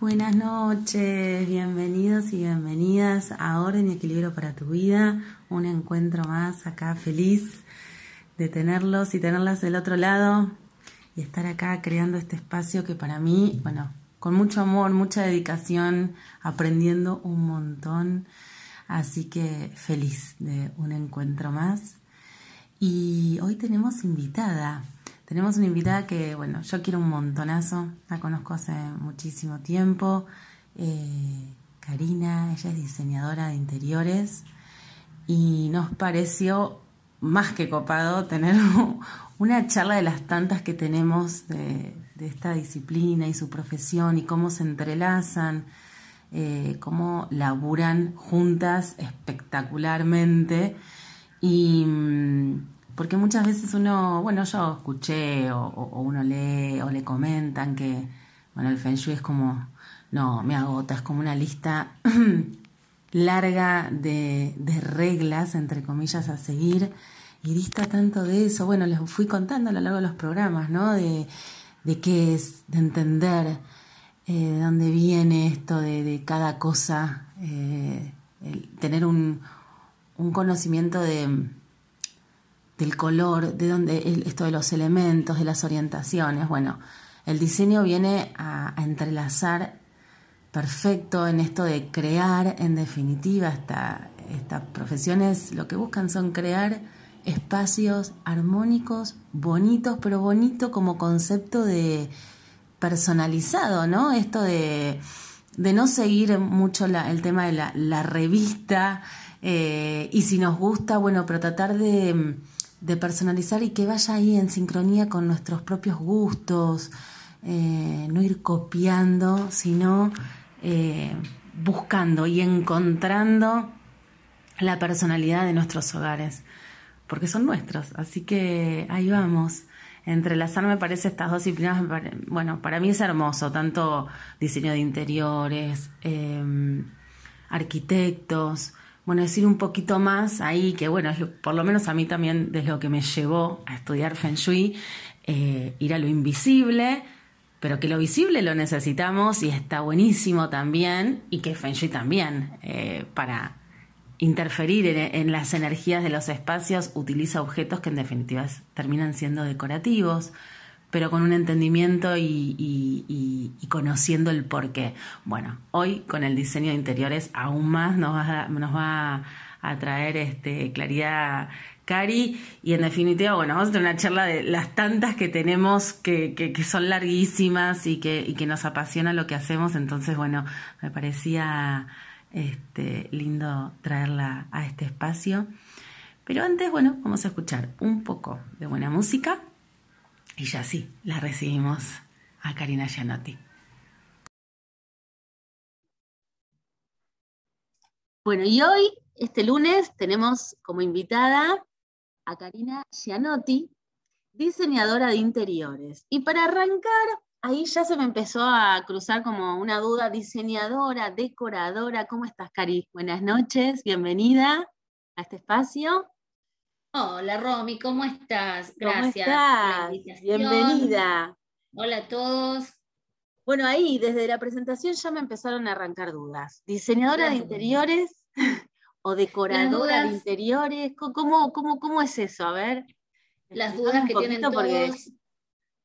Buenas noches, bienvenidos y bienvenidas a Orden y Equilibrio para tu Vida, un encuentro más acá feliz de tenerlos y tenerlas del otro lado y estar acá creando este espacio que para mí, bueno, con mucho amor, mucha dedicación, aprendiendo un montón, así que feliz de un encuentro más. Y hoy tenemos invitada. Tenemos una invitada que, bueno, yo quiero un montonazo, la conozco hace muchísimo tiempo. Eh, Karina, ella es diseñadora de interiores y nos pareció más que copado tener una charla de las tantas que tenemos de, esta disciplina y su profesión y cómo se entrelazan, eh, cómo laburan juntas espectacularmente. Y mm, porque muchas veces uno, bueno, yo escuché o, uno lee o le comentan que, bueno, el Feng Shui es como, no, me agota, es como una lista larga de, reglas, entre comillas, a seguir y dista tanto de eso. Bueno, les fui contando a lo largo de los programas, ¿no? De, qué es, de entender eh, de dónde viene esto de, de cada cosa, eh, tener un, un conocimiento de del color, de dónde esto de los elementos, de las orientaciones. Bueno, el diseño viene a, entrelazar perfecto en esto de crear, en definitiva, estas profesiones lo que buscan son crear espacios armónicos, bonitos, pero bonito como concepto de personalizado, ¿no? Esto de, de no seguir mucho el tema de la, revista eh, y si nos gusta, bueno, pero tratar de de personalizar y que vaya ahí en sincronía con nuestros propios gustos, eh, no ir copiando, sino eh, buscando y encontrando la personalidad de nuestros hogares, porque son nuestros, así que ahí vamos. Entrelazar me parece estas dos disciplinas, bueno, para mí es hermoso, tanto diseño de interiores, eh, arquitectos, bueno, decir un poquito más ahí, que bueno, por lo menos a mí también es lo que me llevó a estudiar Feng Shui, eh, ir a lo invisible, pero que lo visible lo necesitamos y está buenísimo también, y que Feng Shui también, eh, para interferir en, las energías de los espacios, utiliza objetos que en definitiva terminan siendo decorativos pero con un entendimiento y, conociendo el porqué. Bueno, hoy con el diseño de interiores aún más nos va, a traer este, claridad Cari y en definitiva, bueno, vamos a tener una charla de las tantas que tenemos que, que, son larguísimas y que, y que nos apasiona lo que hacemos, entonces bueno, me parecía este, lindo traerla a este espacio. Pero antes, bueno, vamos a escuchar un poco de buena música y ya sí, la recibimos a Karina Gianotti. Bueno, y hoy, este lunes, tenemos como invitada a Karina Gianotti, diseñadora de interiores. Y para arrancar, ahí ya se me empezó a cruzar como una duda, diseñadora, decoradora. ¿Cómo estás, Cari? Buenas noches, bienvenida a este espacio. Hola Romy, ¿cómo estás? Gracias. ¿Cómo estás? Bienvenida. Hola a todos. Bueno, ahí desde la presentación ya me empezaron a arrancar dudas. ¿Diseñadora de interiores o decoradora de interiores? ¿Cómo, cómo, cómo es eso? A ver. Las dudas que tienen todos.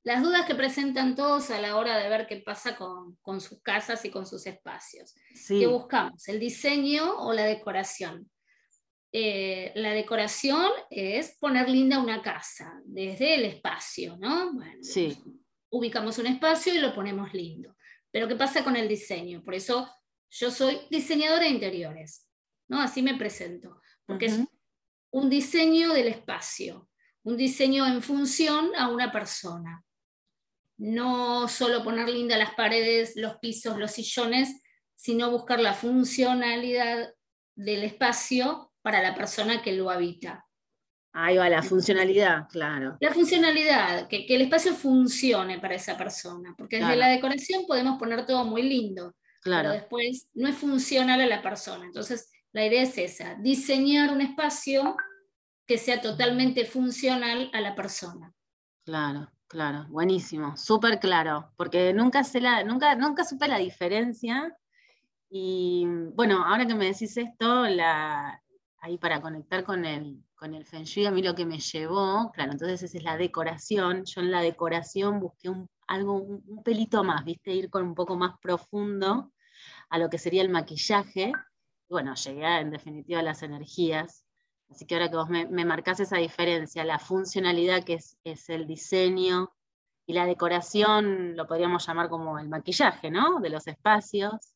Las dudas que presentan todos a la hora de ver qué pasa con, sus casas y con sus espacios. ¿Qué buscamos? ¿El diseño o la decoración? Eh, la decoración es poner linda una casa desde el espacio, ¿no? Bueno, sí. ubicamos un espacio y lo ponemos lindo. Pero ¿qué pasa con el diseño? Por eso yo soy diseñadora de interiores, ¿no? Así me presento, porque es un diseño del espacio, un diseño en función a una persona. No solo poner linda las paredes, los pisos, los sillones, sino buscar la funcionalidad del espacio para la persona que lo habita. Ahí va, la funcionalidad, claro. La funcionalidad, que, el espacio funcione para esa persona, porque desde la decoración podemos poner todo muy lindo, claro. pero después no es funcional a la persona. Entonces, la idea es esa, diseñar un espacio que sea totalmente funcional a la persona. Claro. Claro, buenísimo, súper claro, porque nunca, sé la, nunca, nunca supe la diferencia. Y bueno, ahora que me decís esto, la, ahí para conectar con el, con el Feng Shui, a mí lo que me llevó, claro, entonces esa es la decoración. Yo en la decoración busqué un, algo, un, pelito más, ¿viste? Ir con un poco más profundo a lo que sería el maquillaje. Bueno, llegué en definitiva a las energías, Así que ahora que vos me, me marcás esa diferencia, la funcionalidad que es, el diseño y la decoración, lo podríamos llamar como el maquillaje, ¿no? De los espacios.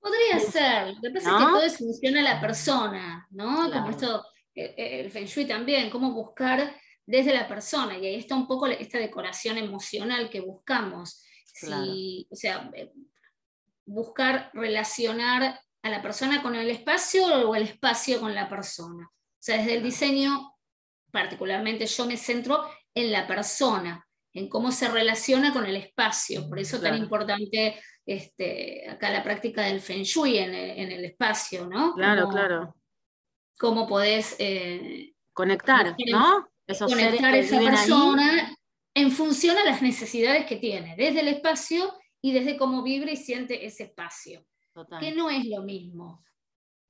Podría ser, lo que pasa es que todo es funciona a la persona, ¿no? Como esto, eh, eh, el Feng Shui también, cómo buscar desde la persona, y ahí está un poco esta decoración emocional que buscamos. o sea, eh, buscar relacionar a la persona con el espacio o el espacio con la persona. O sea, desde el diseño, particularmente yo me centro en la persona, en cómo se relaciona con el espacio. Por eso es tan importante este, acá la práctica del feng shui en el, espacio, ¿no? Claro, claro. Cómo podés... Eh, conectar, ¿no? conectar a esa persona en función a las necesidades que tiene, desde el espacio y desde cómo vibra y siente ese espacio. Que no es lo mismo,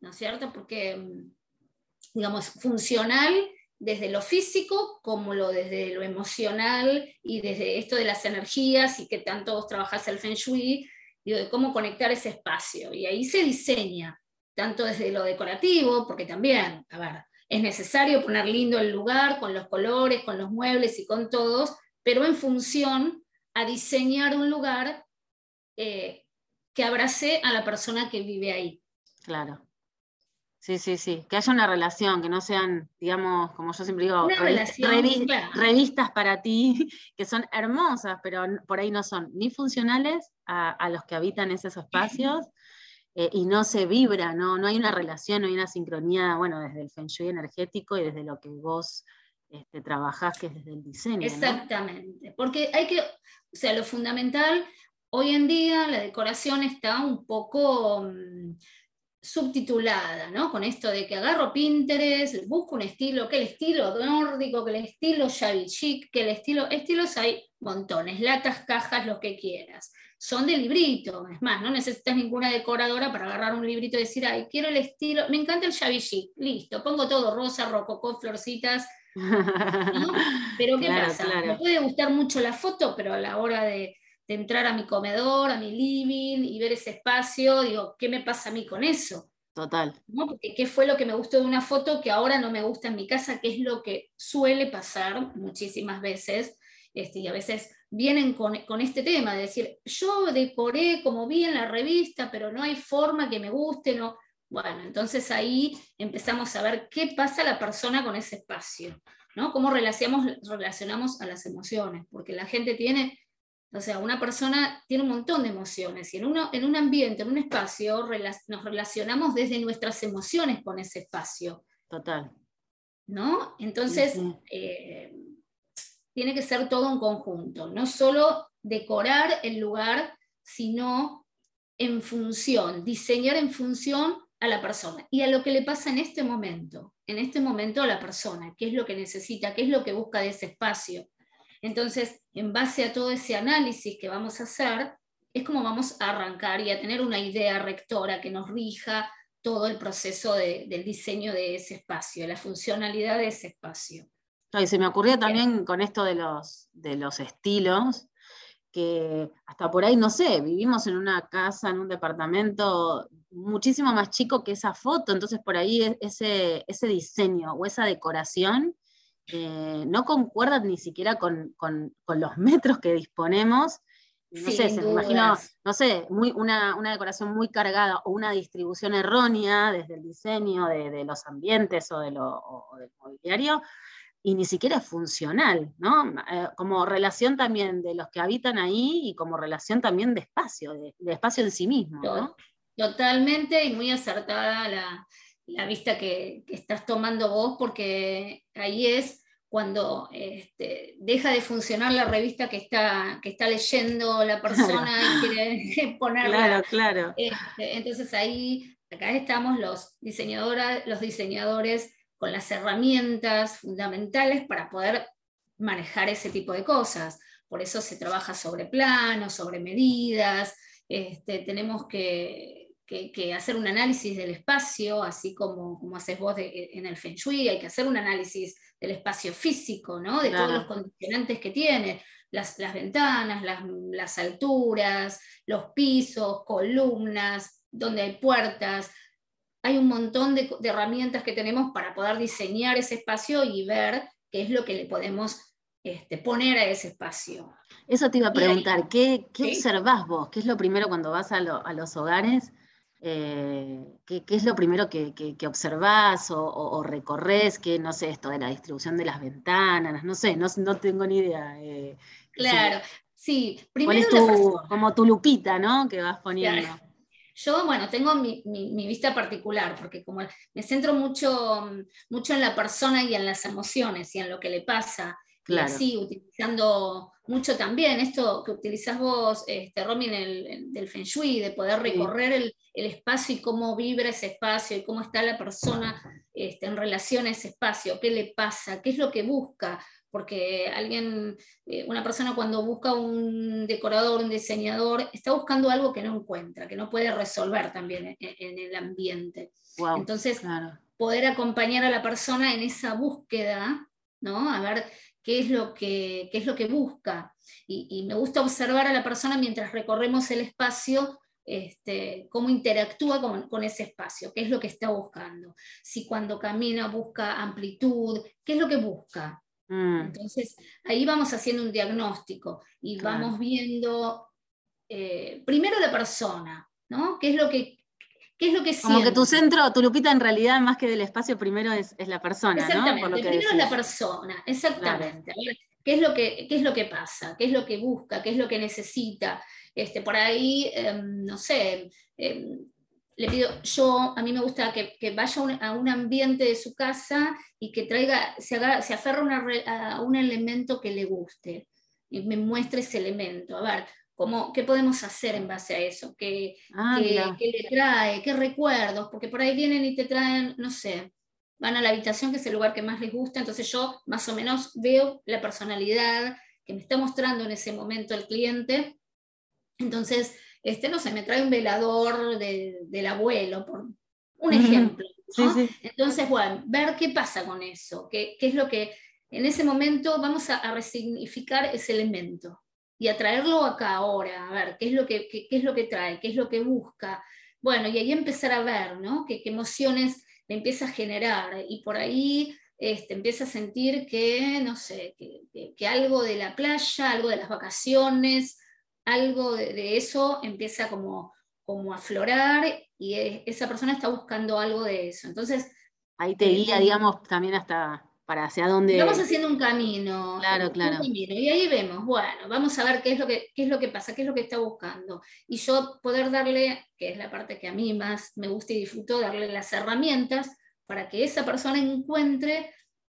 ¿no es cierto? Porque mm, digamos, funcional desde lo físico como lo desde lo emocional y desde esto de las energías y que tanto vos trabajás el Feng Shui, de cómo conectar ese espacio. Y ahí se diseña, tanto desde lo decorativo, porque también, a ver, es necesario poner lindo el lugar con los colores, con los muebles y con todos, pero en función a diseñar un lugar eh, que abrace a la persona que vive ahí. Claro. Sí, sí, sí. Que haya una relación, que no sean, digamos, como yo siempre digo, revistas para ti, que son hermosas, pero por ahí no son ni funcionales a, los que habitan esos espacios eh, y no se vibra, ¿no? no hay una relación, no hay una sincronía, bueno, desde el Feng Shui energético y desde lo que vos este, trabajás, que es desde el diseño. Exactamente, porque hay que, o sea, lo fundamental, hoy en día la decoración está un poco... Mm, subtitulada, ¿no? Con esto de que agarro Pinterest, busco un estilo, que el estilo nórdico, que el estilo shabby chic, que el estilo, estilos hay montones, latas, cajas, lo que quieras. Son de librito, es más, no necesitas ninguna decoradora para agarrar un librito y decir, ay, quiero el estilo, me encanta el shabby chic, listo, pongo todo rosa, rococó, florcitas, Pero ¿qué pasa? Me puede gustar mucho la foto, pero a la hora de de entrar a mi comedor, a mi living y ver ese espacio, digo, ¿qué me pasa a mí con eso? Total. Porque qué fue lo que me gustó de una foto que ahora no me gusta en mi casa, que es lo que suele pasar muchísimas veces, este, y a veces vienen con, este tema de decir, yo decoré como vi en la revista, pero no hay forma que me guste, no. Bueno, entonces ahí empezamos a ver qué pasa a la persona con ese espacio, ¿no? Cómo relacionamos, relacionamos a las emociones, porque la gente tiene o sea, una persona tiene un montón de emociones y en, uno, en un ambiente, en un espacio, nos relacionamos desde nuestras emociones con ese espacio. Total. ¿No? Entonces, eh, tiene que ser todo un conjunto, no solo decorar el lugar, sino en función, diseñar en función a la persona y a lo que le pasa en este momento, en este momento a la persona, qué es lo que necesita, qué es lo que busca de ese espacio. Entonces, en base a todo ese análisis que vamos a hacer, es como vamos a arrancar y a tener una idea rectora que nos rija todo el proceso del diseño de ese espacio, de la funcionalidad de ese espacio. Y se me ocurrió también con esto de los, de los estilos, que hasta por ahí, no sé, vivimos en una casa, en un departamento muchísimo más chico que esa foto, entonces por ahí ese, ese diseño o esa decoración eh, no concuerdan ni siquiera con, los metros que disponemos. No sé, se me imagino, no sé, muy, una, decoración muy cargada o una distribución errónea desde el diseño de, los ambientes o, de lo, del mobiliario, y ni siquiera es funcional, ¿no? Eh, como relación también de los que habitan ahí y como relación también de espacio, de, espacio en sí mismo, ¿no? Totalmente y muy acertada la, la vista que, estás tomando vos, porque ahí es cuando este, deja de funcionar la revista que está, que está leyendo la persona y quiere ponerla. Claro, claro. Este, entonces ahí, acá estamos los, los diseñadores con las herramientas fundamentales para poder manejar ese tipo de cosas. Por eso se trabaja sobre planos, sobre medidas, este, tenemos que, hacer un análisis del espacio, así como, como haces vos en el Feng Shui, hay que hacer un análisis del espacio físico, ¿no? de todos los condicionantes que tiene, las, ventanas, las, alturas, los pisos, columnas, donde hay puertas. Hay un montón de, herramientas que tenemos para poder diseñar ese espacio y ver qué es lo que le podemos este, poner a ese espacio. Eso te iba a preguntar, ¿qué, qué observás vos? ¿Qué es lo primero cuando vas a, los hogares? Eh, ¿qué, es lo primero que, que, observás o, recorres? ¿Qué, no sé, esto de la distribución de las ventanas? No sé, no, tengo ni idea. Eh, claro, sí. Primero ¿Cuál es tu, como tu lupita, ¿no? Que vas poniendo. Yo, bueno, tengo mi, vista particular, porque como me centro mucho, mucho en la persona y en las emociones y en lo que le pasa, y así, utilizando mucho también esto que utilizás vos, este, Romy, en el, del Feng Shui, de poder recorrer el, espacio y cómo vibra ese espacio y cómo está la persona este, en relación a ese espacio, qué le pasa, qué es lo que busca. Porque alguien, eh, una persona cuando busca un decorador, un diseñador, está buscando algo que no encuentra, que no puede resolver también en, el ambiente. Entonces, poder acompañar a la persona en esa búsqueda, ¿no? A ver qué es lo que, es lo que busca. Y, me gusta observar a la persona mientras recorremos el espacio, este, cómo interactúa con, ese espacio, qué es lo que está buscando. Si cuando camina busca amplitud, qué es lo que busca. Mm. Entonces, ahí vamos haciendo un diagnóstico y vamos viendo eh, primero la persona, ¿no? ¿Qué es lo que ¿Qué es lo que Como que tu centro, tu lupita en realidad más que del espacio primero es, la persona, exactamente, ¿no? primero es la persona, exactamente. ¿qué, es lo que, ¿Qué es lo que pasa? ¿Qué es lo que busca? ¿Qué es lo que necesita? Este, por ahí, em, no sé, em, le pido, yo, a mí me gusta que, vaya a un ambiente de su casa y que traiga, se, haga, se aferre a un elemento que le guste y me muestre ese elemento. A ver, ¿Qué podemos hacer en base a eso? Ah, ¿Qué, le trae? ¿Qué recuerdos? Porque por ahí vienen y te traen, no sé, van a la habitación, que es el lugar que más les gusta, entonces yo más o menos veo la personalidad que me está mostrando en ese momento el cliente. Entonces, este, no sé, me trae un velador del abuelo, por un ejemplo. Entonces, bueno, ver qué pasa con eso, qué, es lo que en ese momento vamos a, a resignificar ese elemento y atraerlo acá ahora, a ver qué es lo que, qué, es lo que trae, qué es lo que busca. Bueno, y ahí empezar a ver, ¿no? Qué, emociones le empieza a generar y por ahí este, empieza a sentir que, no sé, que, algo de la playa, algo de las vacaciones, algo de, eso empieza como, como a aflorar y esa persona está buscando algo de eso. Entonces... Ahí te guía, digamos, también hasta para hacia dónde... Vamos haciendo un camino. Claro, claro. y ahí vemos, bueno, vamos a ver qué es, lo que, qué es lo que pasa, qué es lo que está buscando. Y yo poder darle, que es la parte que a mí más me gusta y disfruto, darle las herramientas para que esa persona encuentre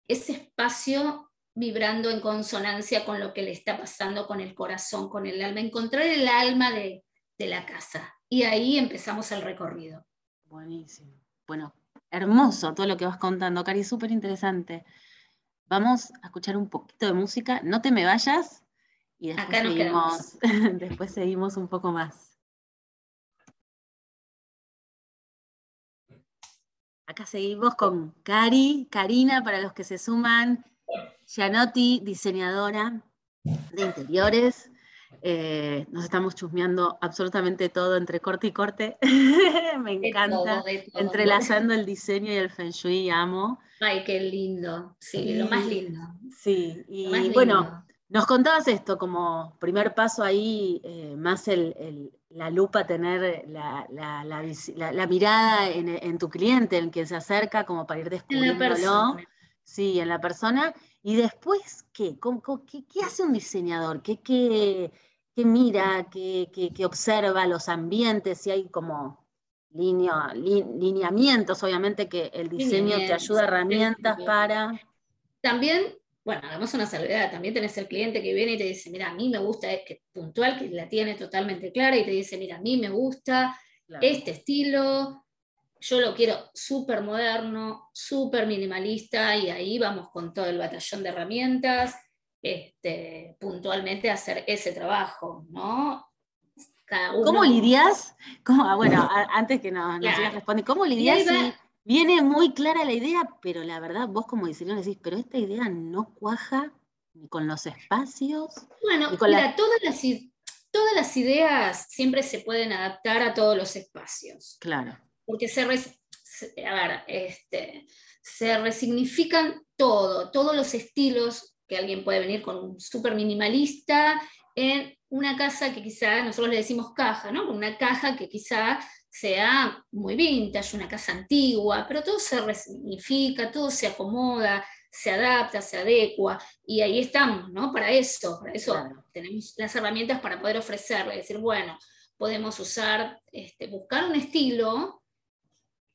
ese espacio vibrando en consonancia con lo que le está pasando, con el corazón, con el alma, encontrar el alma de, de la casa. Y ahí empezamos el recorrido. Buenísimo. Bueno, hermoso todo lo que vas contando, Cari, súper interesante. Vamos a escuchar un poquito de música, no te me vayas y después, seguimos, después seguimos un poco más. Acá seguimos con Cari, Karina, para los que se suman, Gianotti, diseñadora de interiores, eh, nos estamos chusmeando absolutamente todo entre corte y corte. Me encanta. Entrelazando el diseño y el feng shui, amo. Ay, qué lindo. Sí, lo más lindo. Sí, y bueno, nos contabas esto como primer paso ahí, eh, más la lupa, tener la, mirada en, tu cliente, en quien se acerca, como para ir descubriéndolo. Sí, en la persona. Y después, ¿qué? qué, hace un diseñador? ¿Qué, qué, que mira, que, observa los ambientes, si hay como lineamientos, obviamente que el diseño te ayuda herramientas para... También, bueno, hagamos una salvedad, también tenés el cliente que viene y te dice, mira, a mí me gusta, es que puntual, que la tiene totalmente clara y te dice, mira, a mí me gusta este estilo, yo lo quiero súper moderno, súper minimalista y ahí vamos con todo el batallón de herramientas este, puntualmente hacer ese trabajo, ¿no? ¿Cómo lidias? Ah, bueno, antes que nos, nos responde, ¿cómo lidias si viene muy clara la idea, pero la verdad vos como diseñador decís, pero esta idea no cuaja ni con los espacios? Bueno, mira, todas las, todas las ideas siempre se pueden adaptar a todos los espacios. Claro. Porque se, a ver, este, se resignifican todo, todos los estilos que alguien puede venir con un súper minimalista en una casa que quizá, nosotros le decimos caja, ¿no? Una caja que quizá sea muy vintage, una casa antigua, pero todo se resignifica, todo se acomoda, se adapta, se adecua, y ahí estamos, ¿no? Para eso, para eso tenemos las herramientas para poder ofrecerle, decir, bueno, podemos usar, este, buscar un estilo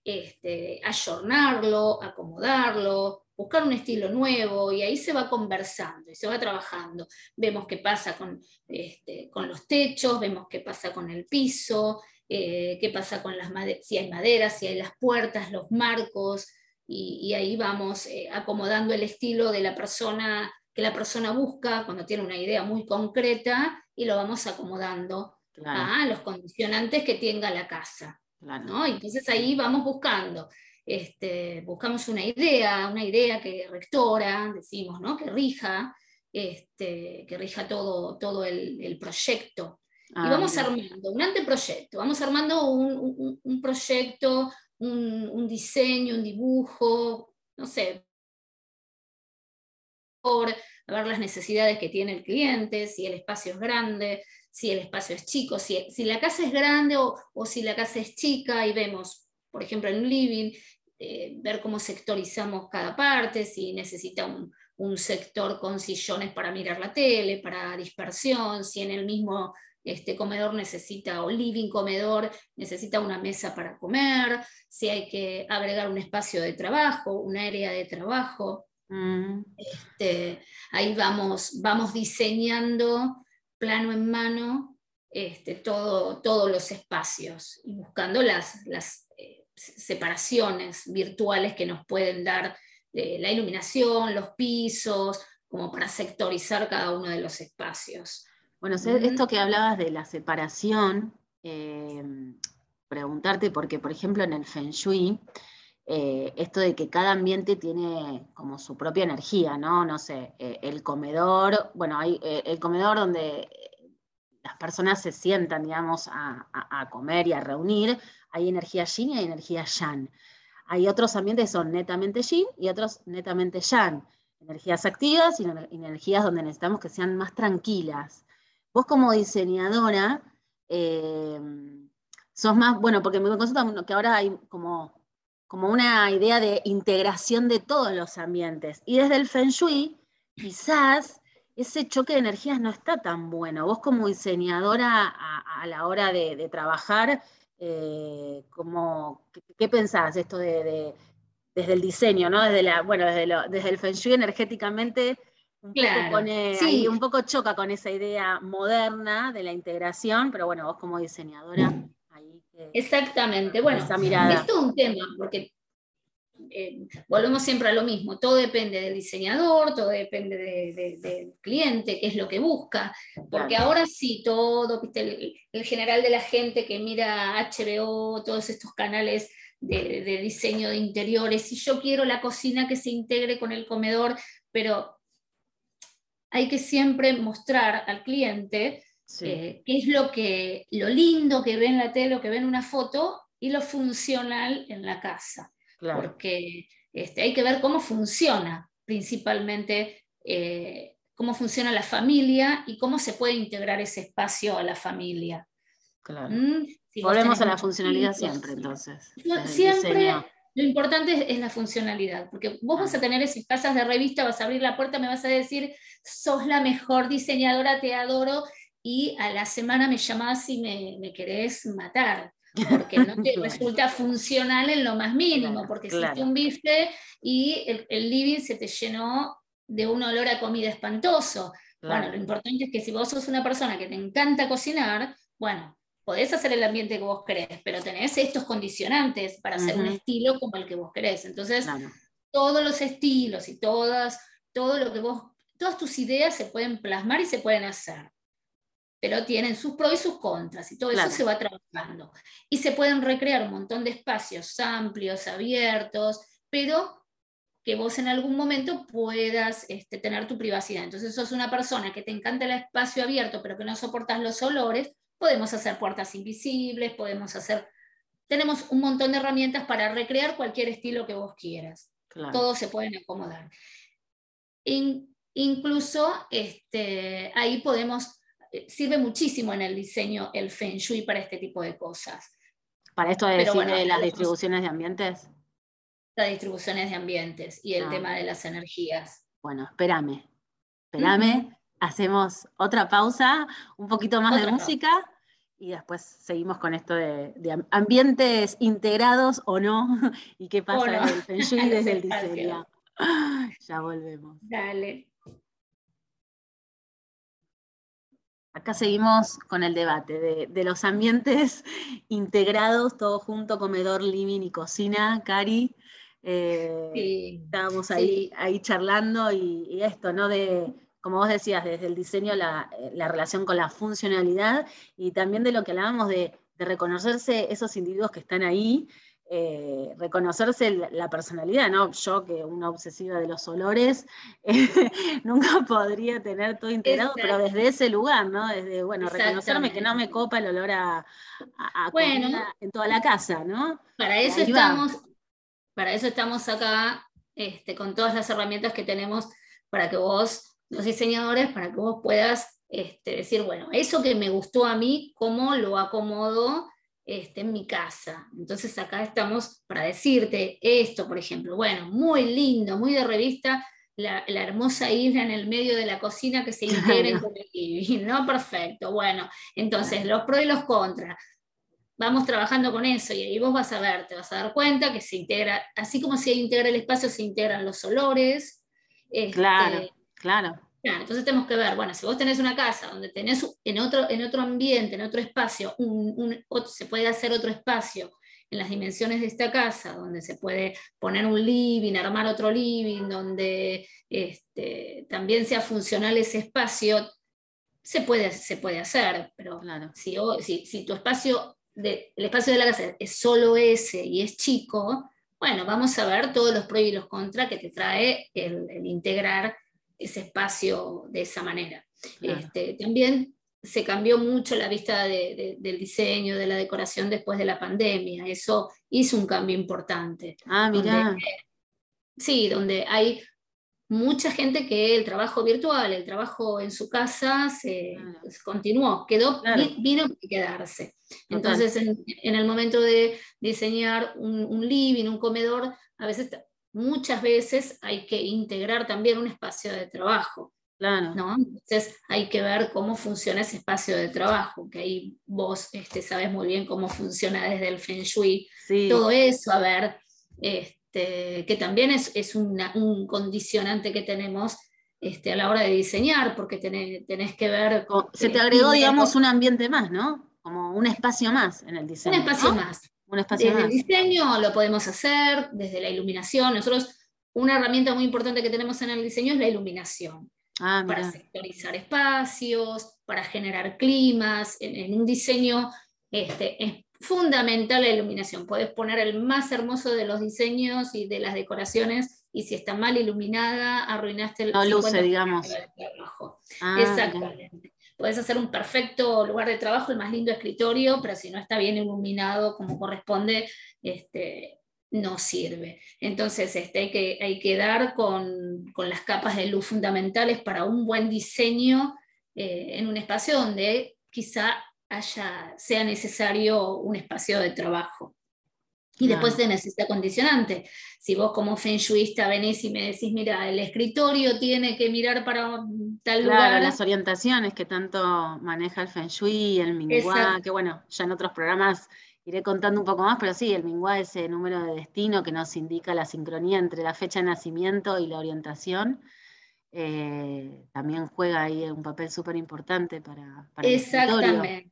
este, ayornarlo, acomodarlo, buscar un estilo nuevo y ahí se va conversando y se va trabajando. Vemos qué pasa con, este, con los techos, vemos qué pasa con el piso, eh, qué pasa con las si hay madera, si hay las puertas, los marcos, y, ahí vamos eh, acomodando el estilo de la persona que la persona busca cuando tiene una idea muy concreta y lo vamos acomodando a los condicionantes que tenga la casa. ¿No? Entonces ahí vamos buscando, este, buscamos una idea, una idea que rectora, decimos, ¿no? que rija, este, que rija todo, todo el, proyecto. y ah, vamos armando un anteproyecto, vamos armando un, proyecto, un, diseño, un dibujo, no sé, por ver las necesidades que tiene el cliente, si el espacio es grande, si el espacio es chico, si, la casa es grande o, si la casa es chica y vemos, por ejemplo, en un living, eh, ver cómo sectorizamos cada parte, si necesita un, sector con sillones para mirar la tele, para dispersión, si en el mismo este comedor necesita, o living comedor, necesita una mesa para comer, si hay que agregar un espacio de trabajo, un área de trabajo. Mm. Este, ahí vamos, vamos diseñando plano en mano este, todo, todos los espacios y buscando las, las eh, separaciones virtuales que nos pueden dar eh, la iluminación, los pisos, como para sectorizar cada uno de los espacios. Bueno, esto que hablabas de la separación, eh, preguntarte, porque por ejemplo en el Feng Shui, esto de que cada ambiente tiene como su propia energía, ¿no? No sé, el comedor, bueno, hay el comedor donde las personas se sientan, digamos, a, comer y a reunir, hay energía yin y hay energía yang. Hay otros ambientes que son netamente yin y otros netamente yang. Energías activas y energías donde necesitamos que sean más tranquilas. Vos como diseñadora, eh, sos más, bueno, porque me consulta que ahora hay como, como una idea de integración de todos los ambientes. Y desde el Feng Shui, quizás ese choque de energías no está tan bueno. Vos como diseñadora a, la hora de, trabajar, eh, ¿qué, pensás esto de, desde el diseño, ¿no? desde, la, bueno, desde, el Feng Shui energéticamente? Un, poco un poco choca con esa idea moderna de la integración, pero bueno, vos como diseñadora, ahí Exactamente, bueno, esa mirada. esto es un tema, porque eh, volvemos siempre a lo mismo, todo depende del diseñador, todo depende del cliente, qué es lo que busca, porque ahora sí, todo, El, general de la gente que mira HBO, todos estos canales de, diseño de interiores, y yo quiero la cocina que se integre con el comedor, pero hay que siempre mostrar al cliente eh, qué es lo, que, lo lindo que ve en la tele o que ve en una foto y lo funcional en la casa porque este, hay que ver cómo funciona principalmente, eh, cómo funciona la familia y cómo se puede integrar ese espacio a la familia. Claro. ¿Mm? Volvemos a la funcionalidad siempre, entonces. Siempre lo importante es, la funcionalidad, porque vos vas a tener esas casas de revista, vas a abrir la puerta, me vas a decir, sos la mejor diseñadora, te adoro, y a la semana me llamás y me, me querés matar porque no te resulta funcional en lo más mínimo, porque hiciste un bife y el, living se te llenó de un olor a comida espantoso. Bueno, lo importante es que si vos sos una persona que te encanta cocinar, bueno, podés hacer el ambiente que vos querés, pero tenés estos condicionantes para hacer un estilo como el que vos querés. Entonces, todos los estilos y todas, todo lo que vos todas tus ideas se pueden plasmar y se pueden hacer, pero tienen sus pros y sus contras, y todo eso se va trabajando. Y se pueden recrear un montón de espacios amplios, abiertos, pero que vos en algún momento puedas este, tener tu privacidad. Entonces, sos una persona que te encanta el espacio abierto, pero que no soportas los olores, podemos hacer puertas invisibles, podemos hacer... Tenemos un montón de herramientas para recrear cualquier estilo que vos quieras. Todos se pueden acomodar. incluso este, ahí podemos, sirve muchísimo en el diseño el Feng Shui para este tipo de cosas. Para esto de las distribuciones de ambientes. Las distribuciones de ambientes y el ah. tema de las energías. Bueno, espérame, espérame, hacemos otra pausa, un poquito más de música y después seguimos con esto de, ambientes integrados o no y qué pasa en el Feng Shui desde el diseño. Ya volvemos. Dale. Acá seguimos con el debate de, los ambientes integrados, todo junto, comedor, living y cocina, Cari. Eh, estábamos ahí, ahí charlando y, y, esto, ¿no? De como vos decías, desde el diseño, la, relación con la funcionalidad y también de lo que hablábamos de, reconocerse esos individuos que están ahí, eh, reconocerse la, personalidad, ¿no? Yo, que una obsesiva de los olores, nunca podría tener todo integrado, pero desde ese lugar, ¿no? Desde, bueno, reconocerme que no me copa el olor a, bueno, en toda la casa, ¿no? Para eso estamos, para eso estamos acá, este, con todas las herramientas que tenemos para que vos los diseñadores para que vos puedas este, decir, bueno, eso que me gustó a mí, ¿cómo lo acomodo este, en mi casa? Entonces acá estamos para decirte esto, por ejemplo, bueno, muy lindo, muy de revista, la, hermosa isla en el medio de la cocina que se integra con el living, ¿no? Perfecto, bueno, entonces los pros y los contras. Vamos trabajando con eso y ahí vos vas a ver, te vas a dar cuenta que se integra, así como se integra el espacio, se integran los olores, este, claro Claro. Entonces tenemos que ver, bueno, si vos tenés una casa donde tenés en otro, en otro ambiente, en otro espacio, un, se puede hacer otro espacio en las dimensiones de esta casa, donde se puede poner un living, armar otro living, donde este, también sea funcional ese espacio, se puede, se puede hacer, pero claro. si, si, tu espacio, de, el espacio de la casa es solo ese y es chico, bueno, vamos a ver todos los pros y los contras que te trae el, el integrar ese espacio de esa manera. Este, también se cambió mucho la vista del diseño, de la decoración después de la pandemia. Eso hizo un cambio importante. Ah, mira. Sí, donde hay mucha gente que el trabajo virtual, el trabajo en su casa se pues, continuó, quedó, vino para quedarse. Entonces, en, el momento de diseñar un, un, living, un comedor, a veces muchas veces hay que integrar también un espacio de trabajo. Claro. ¿no? Entonces hay que ver cómo funciona ese espacio de trabajo, que ahí vos este, sabes muy bien cómo funciona desde el Feng Shui. Todo eso, a ver, este, que también es, es un condicionante que tenemos este, a la hora de diseñar, porque tenés, tenés que ver... Se te agregó, digamos, un ambiente más, ¿no? Como un espacio más en el diseño. Un espacio más desde el diseño lo podemos hacer, desde la iluminación. Nosotros, una herramienta muy importante que tenemos en el diseño es la iluminación. Ah, para sectorizar espacios, para generar climas. En, un diseño este, es fundamental la iluminación. Puedes poner el más hermoso de los diseños y de las decoraciones y si está mal iluminada, arruinaste el no luce, digamos. Ah, Exactamente. Puedes hacer un perfecto lugar de trabajo, el más lindo escritorio, pero si no está bien iluminado como corresponde, este, no sirve. Entonces este, hay, que, hay que dar con, las capas de luz fundamentales para un buen diseño eh, en un espacio donde quizá haya, sea necesario un espacio de trabajo. Y después se necesita condicionante. Si vos como feng shuista venís y me decís, mira, el escritorio tiene que mirar para tal claro, lugar. las orientaciones que tanto maneja el feng shui, el mingua, que bueno, ya en otros programas iré contando un poco más, pero sí, el mingua es ese número de destino que nos indica la sincronía entre la fecha de nacimiento y la orientación. Eh, también juega ahí un papel súper importante para, para Exactamente.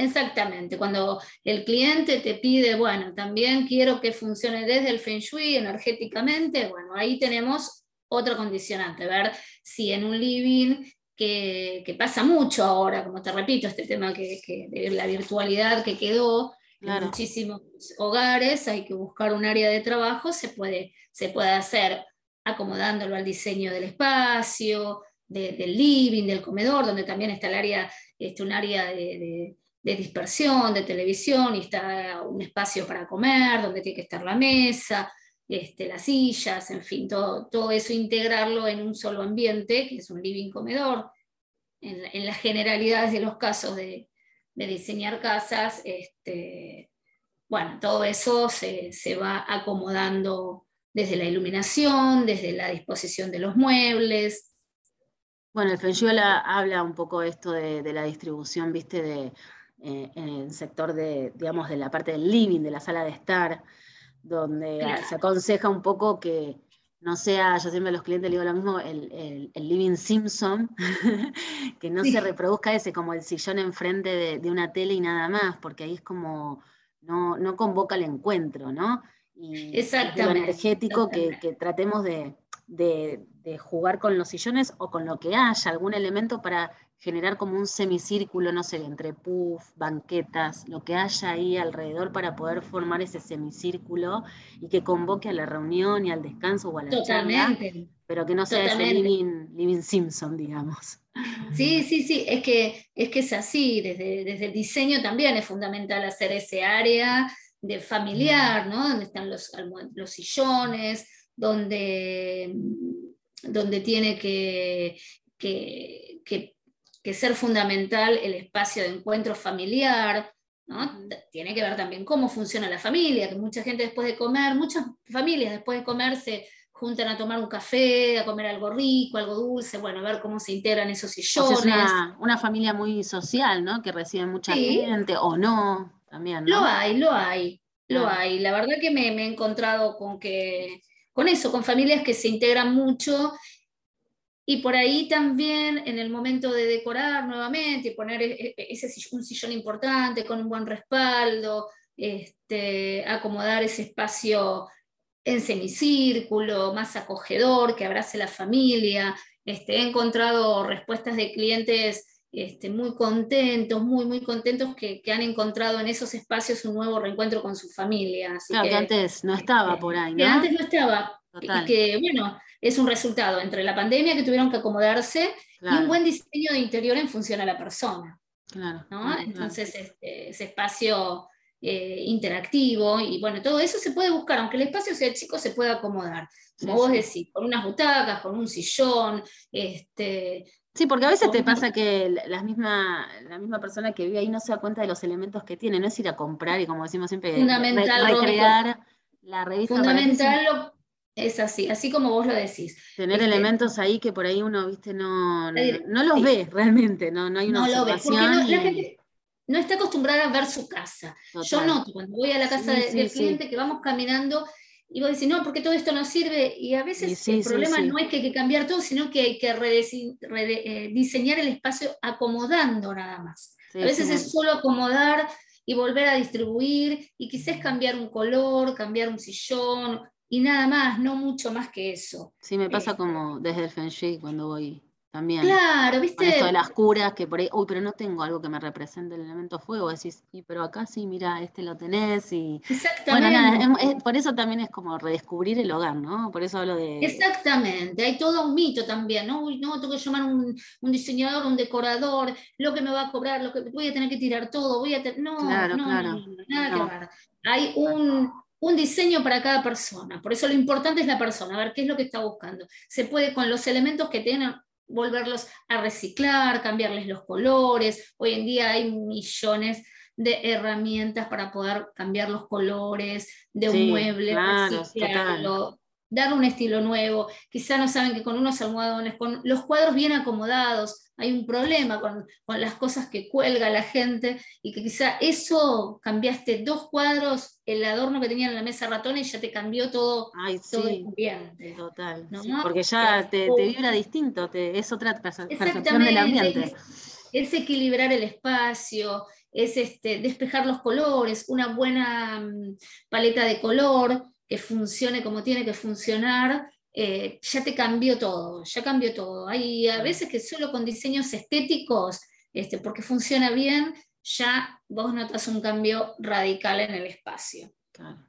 Exactamente, cuando el cliente te pide, bueno, también quiero que funcione desde el Feng Shui energéticamente, bueno, ahí tenemos otro condicionante, ver si en un living que, pasa mucho ahora, como te repito, este tema que, de la virtualidad que quedó en muchísimos hogares, hay que buscar un área de trabajo, se puede, se puede hacer acomodándolo al diseño del espacio, del living, del comedor, donde también está el área, este, un área de, dispersión, de televisión, y está un espacio para comer, donde tiene que estar la mesa, este, las sillas, en fin, todo, todo, eso integrarlo en un solo ambiente, que es un living comedor. En, las generalidades de los casos de, diseñar casas, este, bueno, todo eso se, va acomodando desde la iluminación, desde la disposición de los muebles. Bueno, el Feng Shui habla un poco esto de, la distribución, viste, de, eh, en el sector de, digamos, de la parte del living, de la sala de estar, donde se aconseja un poco que no sea, yo siempre a los clientes les digo lo mismo, el, living Simpson, que no se reproduzca ese como el sillón enfrente de, una tele y nada más, porque ahí es como, no, no convoca el encuentro, ¿no? Y Exactamente. lo energético Que, que, tratemos de, de, jugar con los sillones o con lo que haya, algún elemento para generar como un semicírculo, no sé, entre puff, banquetas, lo que haya ahí alrededor para poder formar ese semicírculo y que convoque a la reunión y al descanso o a la Totalmente. pero que no sea ese living, Simpson, digamos. Sí, sí, sí, es que es, que es así, desde, desde el diseño también es fundamental hacer ese área de familiar, ¿no? Donde están los, los sillones, donde, donde tiene que, que, ser fundamental el espacio de encuentro familiar, ¿no? Tiene que ver también cómo funciona la familia, que mucha gente después de comer, muchas familias después de comer se juntan a tomar un café, a comer algo rico, algo dulce, bueno, a ver cómo se integran esos sillones. es una, familia muy social, ¿no? Que recibe mucha gente o no, también. Lo hay, lo hay, lo hay. La verdad que me, me he encontrado con que con eso, con familias que se integran mucho y por ahí también en el momento de decorar nuevamente y poner e, e, ese un sillón importante con un buen respaldo, este, acomodar ese espacio en semicírculo, más acogedor, que abrace la familia. Este, he encontrado respuestas de clientes este, muy contentos, muy, muy contentos que, han encontrado en esos espacios un nuevo reencuentro con su familia. claro, que, antes no estaba por ahí, ¿no? Que antes no estaba. Y que, bueno, es un resultado entre la pandemia que tuvieron que acomodarse y un buen diseño de interior en función a la persona. Claro, Entonces, este, ese espacio eh, interactivo y bueno, todo eso se puede buscar, aunque el espacio sea chico, se puede acomodar. Como vos decís, con unas butacas, con un sillón, este, Sí, porque a veces te pasa que la misma, la misma persona que vive ahí no se da cuenta de los elementos que tiene, no es ir a comprar y como decimos siempre, Fundamental, recrear la revista. Fundamental es así, así como vos lo decís. Tener elementos ahí que por ahí uno, viste, no, no, los ve realmente, no, no hay una No lo ve, porque la gente no está acostumbrada a ver su casa. Yo noto cuando voy a la casa del cliente que vamos caminando y vos decís, no, porque todo esto no sirve. Y a veces el problema no es que hay que cambiar todo, sino que hay que eh, diseñar el espacio acomodando nada más. a veces es solo acomodar y volver a distribuir y quizás cambiar un color, cambiar un sillón y nada más, no mucho más que eso. Sí, me pasa este como desde el Feng Shui cuando voy también. Claro, ¿viste? esto de las curas, que por ahí, uy, pero no tengo algo que me represente el elemento fuego. Decís, y pero acá sí, mira, este lo tenés. Y... Exactamente. Bueno, por eso también es como redescubrir el hogar, ¿no? Por eso hablo de. Exactamente, hay todo un mito también, ¿no? Uy, no, tengo que llamar un, un diseñador, un decorador, lo que me va a cobrar, lo que voy a tener que tirar todo, voy a tener. No, no, no, nada que ver. Hay un un diseño para cada persona. Por eso lo importante es la persona, a ver qué es lo que está buscando. Se puede con los elementos que tienen volverlos a reciclar, cambiarles los colores. Hoy en día hay millones de herramientas para poder cambiar los colores de un mueble, claro, dar un estilo nuevo. Quizá no saben que con unos almohadones, con los cuadros bien acomodados, hay un problema con, las cosas que cuelga la gente y que quizá eso cambiaste dos cuadros, el adorno que tenían en la mesa ratona y ya te cambió todo, todo el ambiente. Total, porque ya te, vibra distinto, es otra percepción del ambiente. Es, equilibrar el espacio, es este, despejar los colores, una buena mm, paleta de color que funcione como tiene que funcionar eh, ya te cambió todo, ya cambió todo. Hay a veces que solo con diseños estéticos, este, porque funciona bien, ya vos notas un cambio radical en el espacio.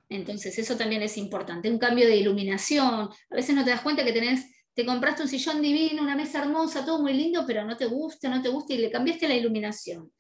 Entonces, eso también es importante. Un cambio de iluminación. A veces no te das cuenta que tenés, te compraste un sillón divino, una mesa hermosa, todo muy lindo, pero no te gusta, no te gusta y le cambiaste la iluminación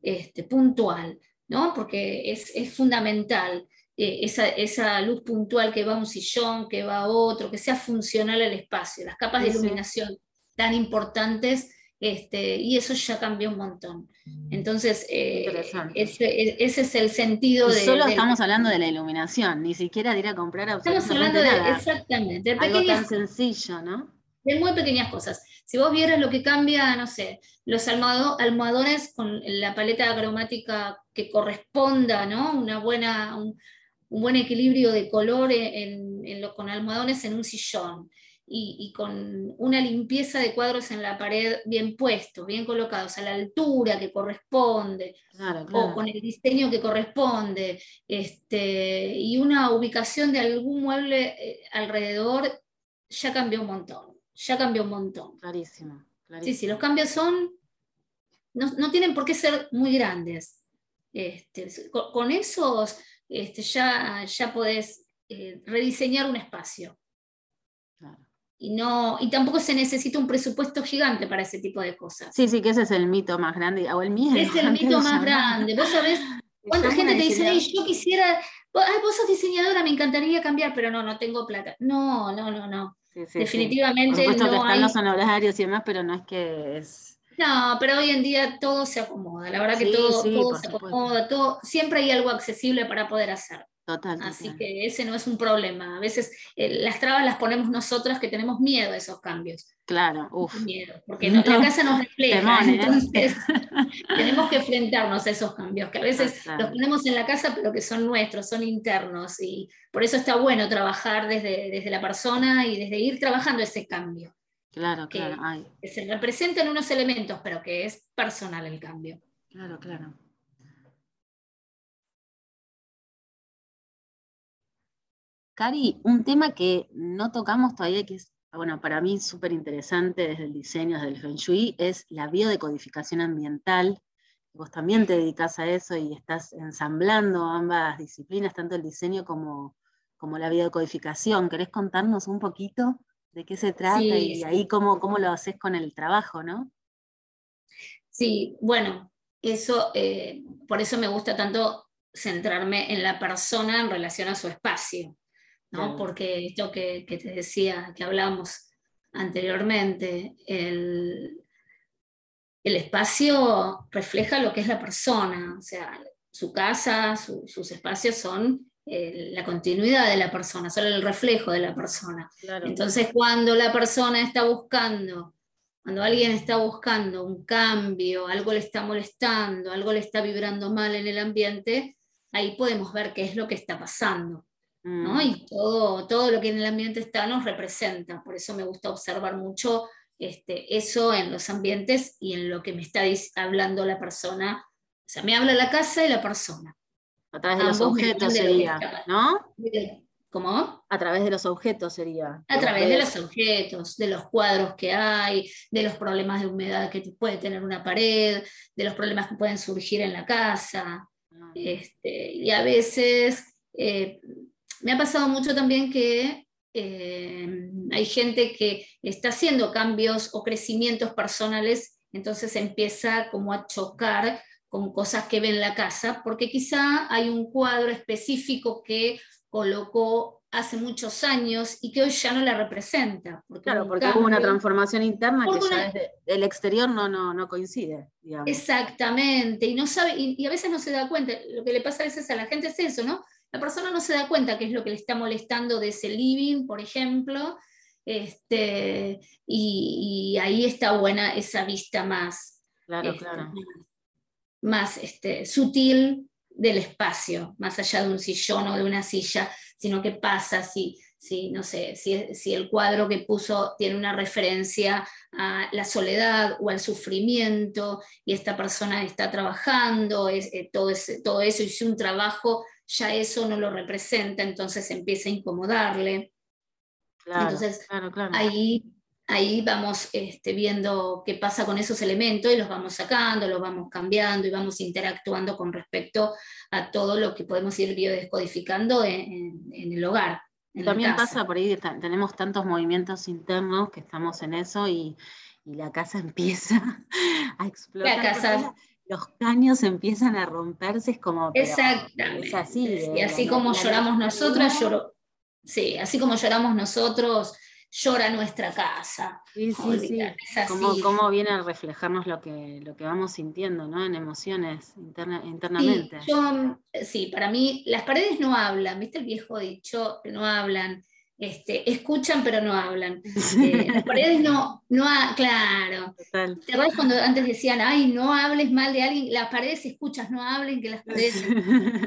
este, puntual, ¿no? Porque es, fundamental. Eh, esa, luz puntual que va a un sillón, que va a otro, que sea funcional al espacio, las capas de iluminación tan importantes este, y eso ya cambió un montón. Mm. Entonces, eh, ese, es el sentido de... Solo estamos hablando de la iluminación, ni siquiera de ir a comprar Estamos hablando de, exactamente, de Algo tan sencillo, ¿no? De muy pequeñas cosas. Si vos vieras lo que cambia, no sé, los almohadones con la paleta cromática que corresponda, ¿no? Una buena, un, buen equilibrio de color en, con almohadones en un sillón y, con una limpieza de cuadros en la pared bien puestos, bien colocados, a la altura que corresponde, o con el diseño que corresponde, este, y una ubicación de algún mueble eh, alrededor, ya cambió un montón, ya cambió un montón. Clarísimo. Sí, sí, los cambios son, no, tienen por qué ser muy grandes. Este, con, esos este, ya, ya podés eh, rediseñar un espacio. Y, no, y tampoco se necesita un presupuesto gigante para ese tipo de cosas. Sí, sí, que ese es el mito más grande. O el mío es el mito más grande. Vos sabés cuánta gente te dice, yo quisiera, vos sos diseñadora, me encantaría cambiar, pero no, no tengo plata. No, no, no, no. Definitivamente no. que están los honorarios y demás, pero no es que es. No, pero hoy en día todo se acomoda. La verdad que todo, todo se acomoda, todo, siempre hay algo accesible para poder hacer. Total, Así que ese no es un problema. A veces eh, las trabas las ponemos nosotras que tenemos miedo a esos cambios. Claro, uff. Miedo, porque la casa nos refleja, ¿eh? entonces tenemos que enfrentarnos a esos cambios, que a veces los ponemos en la casa, pero que son nuestros, son internos, y por eso está bueno trabajar desde, desde la persona y desde ir trabajando ese cambio. Claro, claro. que se representan unos elementos, pero que es personal el cambio. Claro, claro. Cari, un tema que no tocamos todavía, que es, bueno, para mí súper interesante desde el diseño, desde el Feng Shui, es la biodecodificación ambiental. Vos también te dedicas a eso y estás ensamblando ambas disciplinas, tanto el diseño como, como la biodecodificación. ¿Querés contarnos un poquito de qué se trata y ahí cómo, cómo lo haces con el trabajo, no? Sí, bueno, eso, eh, por eso me gusta tanto centrarme en la persona en relación a su espacio. Porque esto que, te decía, que hablamos anteriormente, el, espacio refleja lo que es la persona, o sea, su casa, sus espacios son eh, la continuidad de la persona, son el reflejo de la persona. Entonces, cuando la persona está buscando, cuando alguien está buscando un cambio, algo le está molestando, algo le está vibrando mal en el ambiente, ahí podemos ver qué es lo que está pasando. Mm. Y todo, todo lo que en el ambiente está nos representa. Por eso me gusta observar mucho este, eso en los ambientes y en lo que me está hablando la persona. O sea, me habla la casa y la persona. A través de los objetos sería, ¿no? ¿Cómo? A través de los objetos sería. A través de los objetos, de los cuadros que hay, de los problemas de humedad que puede tener una pared, de los problemas que pueden surgir en la casa. Ah. Este, y a veces eh, me ha pasado mucho también que eh, hay gente que está haciendo cambios o crecimientos personales, entonces empieza como a chocar con cosas que ve en la casa, porque quizá hay un cuadro específico que colocó hace muchos años y que hoy ya no la representa. claro, porque hubo una transformación interna que ya desde el exterior no, no, no coincide. Exactamente, y, no sabe, y, a veces no se da cuenta, lo que le pasa a veces a la gente es eso, ¿no? La persona no se da cuenta qué es lo que le está molestando de ese living, por ejemplo, este, y, ahí está buena esa vista más, este, más, este, sutil del espacio, más allá de un sillón o de una silla, sino que pasa si, si no sé, si, el cuadro que puso tiene una referencia a la soledad o al sufrimiento y esta persona está trabajando, es, eh, todo, todo eso, hizo un trabajo ya eso no lo representa, entonces empieza a incomodarle. Entonces, ahí ahí vamos este, viendo qué pasa con esos elementos y los vamos sacando, los vamos cambiando y vamos interactuando con respecto a todo lo que podemos ir biodescodificando en, el hogar. También pasa por ahí, tenemos tantos movimientos internos que estamos en eso y, la casa empieza a explotar. La casa, los caños empiezan a romperse, es como... Exactamente. Es así. y así como lloramos nosotras, lloro, sí, así como lloramos nosotros, llora nuestra casa. Sí, sí, sí. Cómo, viene a reflejarnos lo que, lo que vamos sintiendo, ¿no? En emociones internamente. sí, para mí las paredes no hablan, ¿viste el viejo dicho? No hablan. Este, escuchan pero no hablan. Eh, las paredes no, no claro. Total. ¿Te acuerdas cuando antes decían, ay, no hables mal de alguien? Las paredes escuchas, no hablen que las paredes,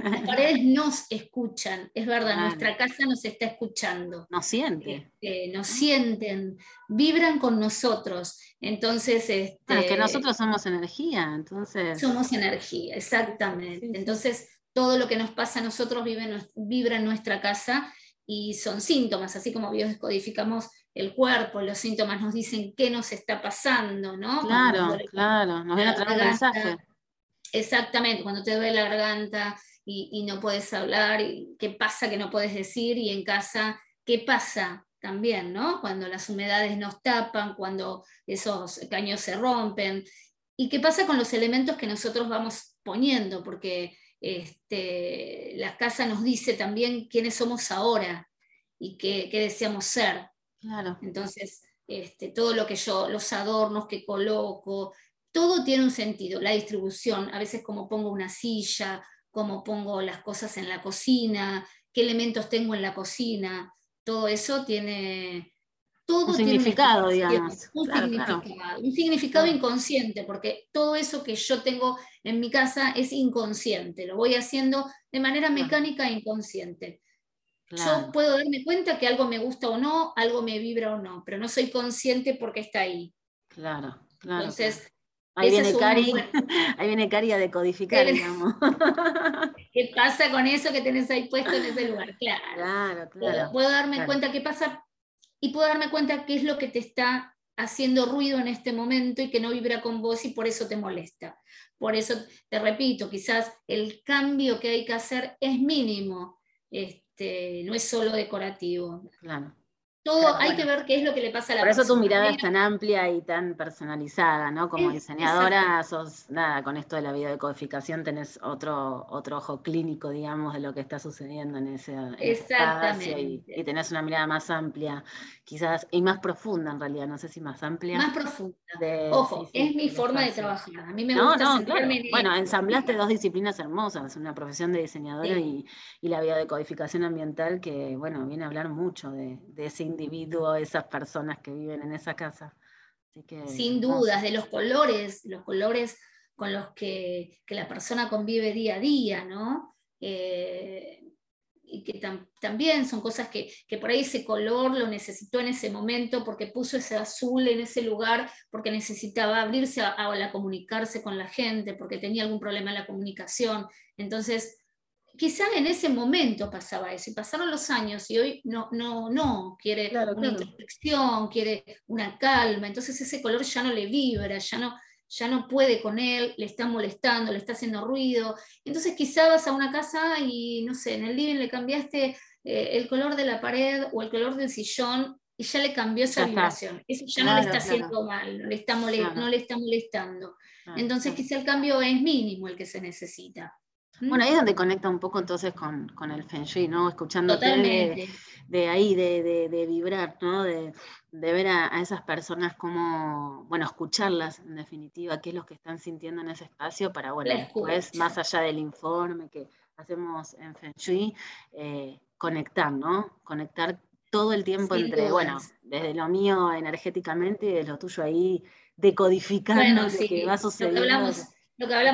las paredes nos escuchan, es verdad, nuestra casa nos está escuchando. Nos siente. Este, nos sienten, vibran con nosotros. Entonces, este, que nosotros somos energía, entonces. Somos energía, exactamente. Entonces, todo lo que nos pasa a nosotros vibra en nuestra casa y son síntomas, así como biodescodificamos el cuerpo, los síntomas nos dicen qué nos está pasando, ¿no? Claro, claro, nos viene a traer mensaje. Exactamente, cuando te duele la garganta y, no puedes hablar, y qué pasa que no puedes decir, y en casa, qué pasa también, ¿no? Cuando las humedades nos tapan, cuando esos caños se rompen, y qué pasa con los elementos que nosotros vamos poniendo, porque este, la casa nos dice también quiénes somos ahora y qué, deseamos ser. Claro. Entonces, este, todo lo que yo, los adornos que coloco, todo tiene un sentido. La distribución, a veces como pongo una silla, cómo pongo las cosas en la cocina, qué elementos tengo en la cocina, todo eso tiene, todo un significado, digamos. Un significado, un significado inconsciente, porque todo eso que yo tengo en mi casa es inconsciente, lo voy haciendo de manera mecánica e inconsciente. Yo puedo darme cuenta que algo me gusta o no, algo me vibra o no, pero no soy consciente porque está ahí. Claro, claro. Entonces, Ahí viene, Cari, ahí viene Cari a decodificar, digamos. ¿Qué pasa con eso que tenés ahí puesto en ese lugar? Claro. Claro, claro. Puedo, darme cuenta qué pasa y puedo darme cuenta qué es lo que te está haciendo ruido en este momento y que no vibra con vos y por eso te molesta. Por eso te repito, quizás el cambio que hay que hacer es mínimo, este, no es solo decorativo. Claro. Todo hay que ver qué es lo que le pasa a la Por eso tu mirada es tan amplia y tan personalizada, ¿no? Como diseñadora, sos, nada, con esto de la biodecodificación tenés otro, otro ojo clínico, digamos, de lo que está sucediendo en ese espacio y, y, tenés una mirada más amplia, quizás, y más profunda en realidad, no sé si más amplia. Más profunda. Ojo, es mi forma de trabajar. A mí me gusta no, Bueno, ensamblaste dos disciplinas hermosas, una profesión de diseñadora y, y, la biodecodificación ambiental, que, bueno, viene a hablar mucho de, de ese individuo, esas personas que viven en esa casa. Sin dudas, de los colores, los colores con los que, la persona convive día a día, ¿no? Eh, y que también son cosas que, por ahí ese color lo necesitó en ese momento porque puso ese azul en ese lugar, porque necesitaba abrirse a, a, comunicarse con la gente, porque tenía algún problema en la comunicación. Entonces, quizá en ese momento pasaba eso, y pasaron los años y hoy no, no, no, quiere una introspección, quiere una calma, entonces ese color ya no le vibra, ya no, ya no puede con él, le está molestando, le está haciendo ruido. Entonces quizá vas a una casa y, no sé, en el living le cambiaste eh, el color de la pared o el color del sillón y ya le cambió esa vibración. Eso ya no le está haciendo mal, no le está, no le está molestando. Entonces quizá el cambio es mínimo el que se necesita. Bueno, ahí es donde conecta un poco entonces con, el Feng Shui, ¿no? Escuchándote de, de, ahí, de, de, vibrar, ¿no? De, ver a, esas personas como, bueno, escucharlas en definitiva, qué es lo que están sintiendo en ese espacio para, bueno, después, más allá del informe que hacemos en Feng Shui, eh, conectar, ¿no? Conectar todo el tiempo entre, bueno, desde lo mío energéticamente y de lo tuyo ahí decodificando lo que va sucediendo lo que hablamos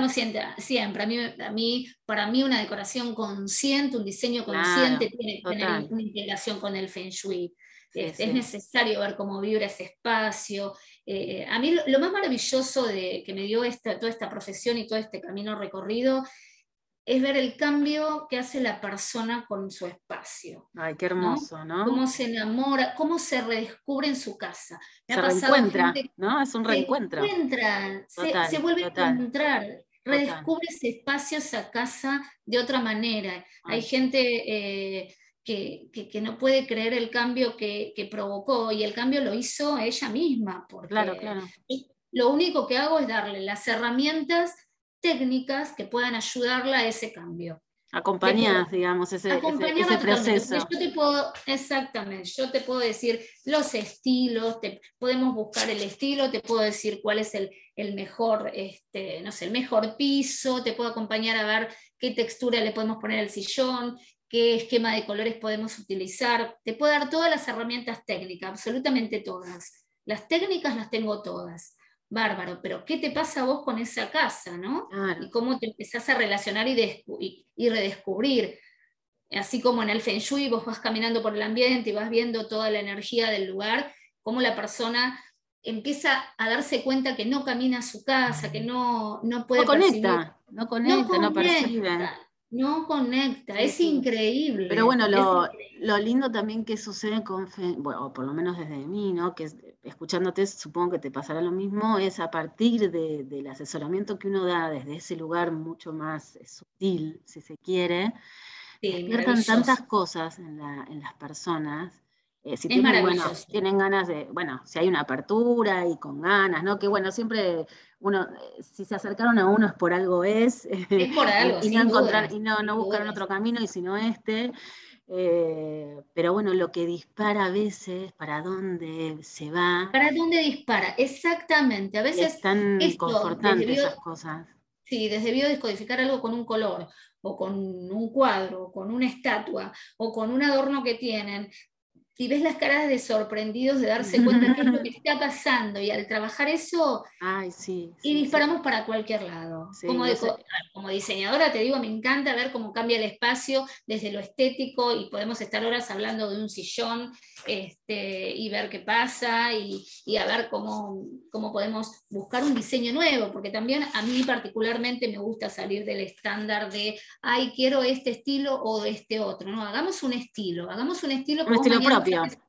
siempre, siempre. A, mí, a mí, para mí una decoración consciente, un diseño consciente tiene que tener una integración con el Feng Shui. Este, es necesario ver cómo vibra ese espacio. Eh, a mí lo, más maravilloso de, que me dio esta, toda esta profesión y todo este camino recorrido es ver el cambio que hace la persona con su espacio. Ay, qué hermoso, ¿no? Cómo se enamora, cómo se redescubre en su casa. se reencuentra, ¿no? Es un reencuentro. Se encuentra, se, vuelve a encontrar, redescubre ese espacio, esa casa de otra manera. Hay gente eh, que, no puede creer el cambio que, provocó y el cambio lo hizo ella misma. Porque claro, claro. Lo único que hago es darle las herramientas técnicas que puedan ayudarla a ese cambio. Acompañar, digamos, ese, ese, proceso. Yo te puedo, exactamente, yo te puedo decir los estilos, te, podemos buscar el estilo, te puedo decir cuál es el, el, mejor, este, no sé, el mejor piso, te puedo acompañar a ver qué textura le podemos poner al sillón, qué esquema de colores podemos utilizar. Te puedo dar todas las herramientas técnicas, absolutamente todas. Las técnicas las tengo todas bárbaro, pero ¿qué te pasa a vos con esa casa, no? Y cómo te empezás a relacionar y, y, redescubrir. Así como en el Feng Shui vos vas caminando por el ambiente y vas viendo toda la energía del lugar, cómo la persona empieza a darse cuenta que no camina a su casa, que no, no puede... No conecta, no conecta, no, percibe. No conecta, es increíble. Pero bueno, lo, lo, lindo también que sucede con, bueno, por lo menos desde mí, ¿no? Que escuchándote supongo que te pasará lo mismo, es a partir del asesoramiento que uno da desde ese lugar mucho más eh, sutil, si se quiere, sí, tantas cosas en, las personas. Eh, si tienen, bueno, tienen ganas de, bueno, si hay una apertura y con ganas, ¿no? Que bueno, siempre uno, eh, si se acercaron a uno es por algo es. Es por algo, y, no, encontrar, y no, no buscaron otro camino y sino este. Eh, pero bueno, lo que dispara a veces, para dónde se va. ¿Para dónde dispara? Exactamente. A veces. Están confortantes esas cosas. Sí, desde biodescodificar algo con un color, o con un cuadro, o con una estatua, o con un adorno que tienen, y ves las caras de sorprendidos de darse cuenta de qué es lo que está pasando y al trabajar eso Ay, sí, y disparamos para cualquier lado. Como, como, diseñadora te digo me encanta ver cómo cambia el espacio desde lo estético y podemos estar horas hablando de un sillón este, y ver qué pasa y, y a ver cómo, cómo podemos buscar un diseño nuevo porque también a mí particularmente me gusta salir del estándar de ay quiero este estilo o este otro no hagamos un estilo hagamos un estilo un estilo propio.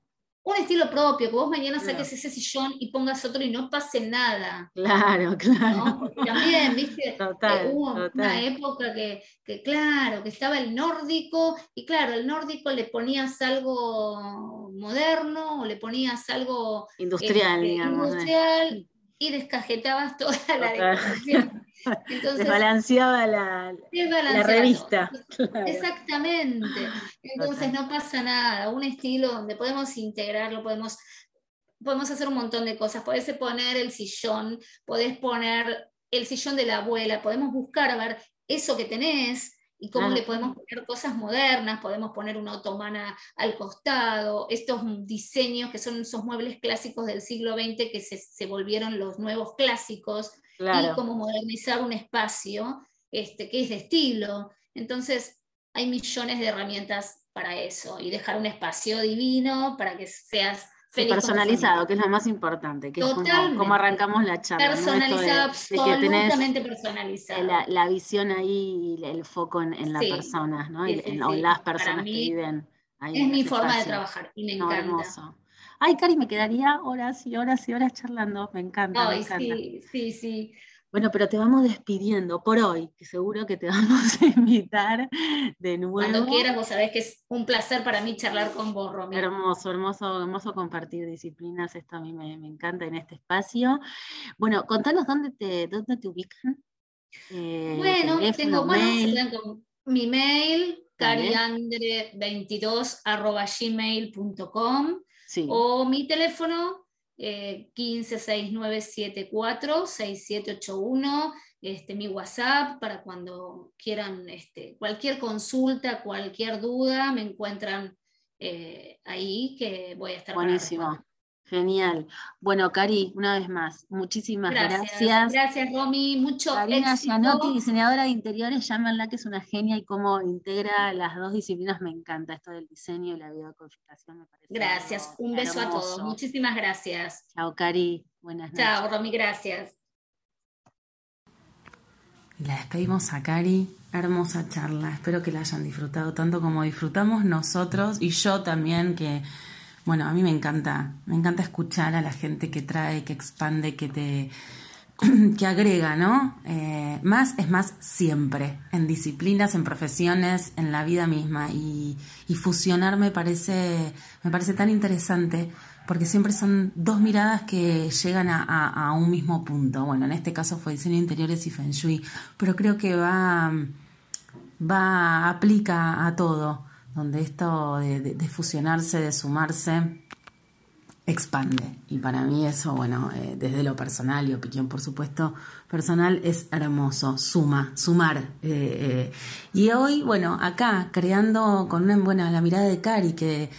un estilo propio, que vos mañana saques ese sillón y pongas otro y no pase nada. Claro, claro. también, viste, eh, hubo una época que, claro, que estaba el nórdico, y claro, el nórdico le ponías algo moderno o le ponías algo industrial, este, industrial y descajetabas toda la decoración. Desbalanceaba la, la revista. Exactamente. Entonces no pasa nada. Un estilo donde podemos integrarlo, podemos, podemos hacer un montón de cosas. Podés poner el sillón, podés poner el sillón de la abuela, podemos buscar a ver eso que tenés y cómo le podemos poner cosas modernas, podemos poner una otomana al costado, estos diseños que son esos muebles clásicos del siglo XX que se, se volvieron los nuevos clásicos, y cómo modernizar un espacio este, que es de estilo. Entonces, hay millones de herramientas para eso y dejar un espacio divino para que seas feliz. personalizado, que es lo más importante, que es como, arrancamos la charla. Personalizado, absolutamente personalizado. La, la, visión ahí y el foco en, la persona, ¿no? o las personas que viven ahí. Es mi forma de trabajar y me encanta. Hermoso. Ay, Cari, me quedaría horas y horas y horas charlando. Me encanta. Ay, sí, sí, sí. Bueno, pero te vamos despidiendo por hoy, que seguro que te vamos a invitar de nuevo. Cuando quieras, vos sabés que es un placer para mí charlar con vos, Romero. Hermoso, hermoso, hermoso compartir disciplinas, esto a mí me, encanta en este espacio. Bueno, contanos dónde te, dónde te ubican. Eh, bueno, tengo mail. mi mail, cariandre22 gmail.com o mi teléfono, eh, 156974-6781, este, mi WhatsApp, para cuando quieran este, cualquier consulta, cualquier duda, me encuentran eh, ahí, que voy a estar. Buenísimo. Genial. Bueno, Cari, una vez más, muchísimas gracias. Gracias, Romy. Mucho Karina Gianotti, diseñadora de interiores, llámenla que es una genia y cómo integra las dos disciplinas. Me encanta esto del diseño y la videocodificación. Me parece gracias. Un beso a todos. Muchísimas gracias. Chao, Cari. Buenas noches. Chao, Romy. Gracias. La despedimos a Cari. Hermosa charla. Espero que la hayan disfrutado tanto como disfrutamos nosotros y yo también que bueno, a mí me encanta, me encanta escuchar a la gente que trae, que expande, que te que agrega, ¿no? Eh, más es más siempre, en disciplinas, en profesiones, en la vida misma. Y, fusionar me parece, me parece tan interesante porque siempre son dos miradas que llegan a, un mismo punto. Bueno, en este caso fue diseño interiores y feng shui, pero creo que va, va, aplica a todo, donde esto de fusionarse, de sumarse, expande. Y para mí eso, bueno, eh, desde lo personal y opinión, por supuesto, personal, es hermoso, suma, sumar. Eh, eh. Y hoy, bueno, acá, creando con una buena la mirada de Cari, que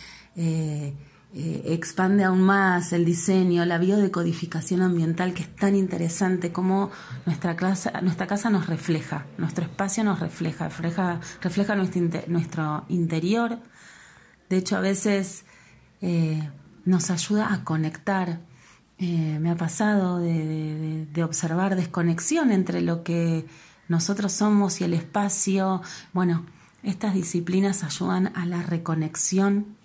expande aún más el diseño, la biodecodificación ambiental, que es tan interesante, como nuestra, casa, nuestra casa nos refleja, nuestro espacio nos refleja, refleja, refleja nuestro, interior. De hecho, a veces nos ayuda a conectar. Eh, me ha pasado de, observar desconexión entre lo que nosotros somos y el espacio. Bueno, estas disciplinas ayudan a la reconexión,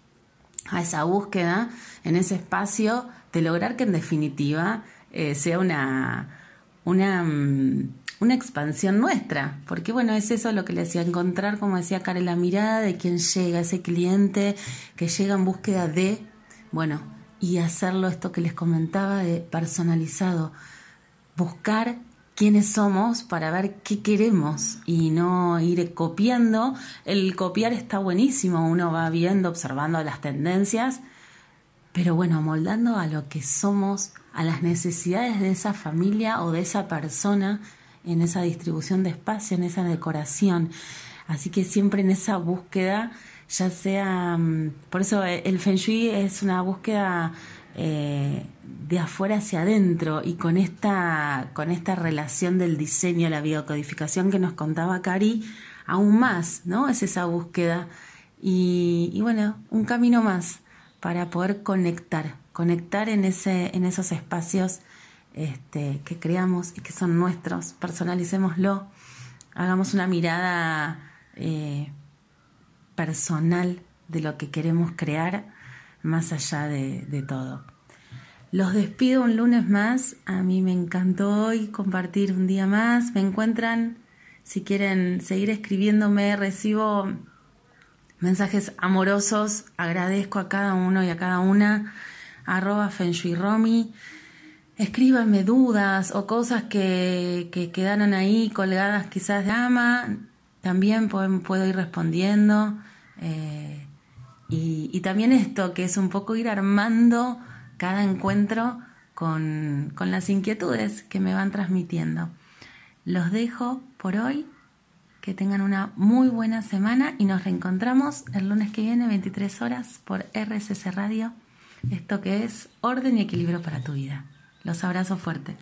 a esa búsqueda en ese espacio de lograr que en definitiva eh, sea una, una, mm, una, expansión nuestra. Porque bueno, es eso lo que le decía, encontrar, como decía Karen, la mirada de quien llega, ese cliente que llega en búsqueda de bueno, y hacerlo esto que les comentaba de personalizado, buscar quiénes somos para ver qué queremos y no ir copiando. El copiar está buenísimo, uno va viendo, observando las tendencias, pero bueno, moldando a lo que somos, a las necesidades de esa familia o de esa persona en esa distribución de espacio, en esa decoración. Así que siempre en esa búsqueda ya sea, mm, por eso eh, el Feng Shui es una búsqueda eh, de afuera hacia adentro y con esta, con esta relación del diseño, la biocodificación que nos contaba Cari, aún más, ¿no? Es esa búsqueda y, bueno, un camino más para poder conectar, conectar en, ese, en esos espacios este, que creamos y que son nuestros, personalicémoslo, hagamos una mirada eh, personal de lo que queremos crear más allá de, todo. Los despido un lunes más. A mí me encantó hoy compartir un día más. Me encuentran, si quieren seguir escribiéndome, recibo mensajes amorosos. Agradezco a cada uno y a cada una. Arroba Romi. Escríbanme dudas o cosas que, que quedaron ahí colgadas quizás de ama. También puedo ir respondiendo. Eh, y, también esto, que es un poco ir armando cada encuentro con, con las inquietudes que me van transmitiendo. Los dejo por hoy. Que tengan una muy buena semana y nos reencontramos el lunes que viene, 23 horas, por RSS Radio. Esto que es orden y equilibrio para tu vida. Los abrazo fuerte.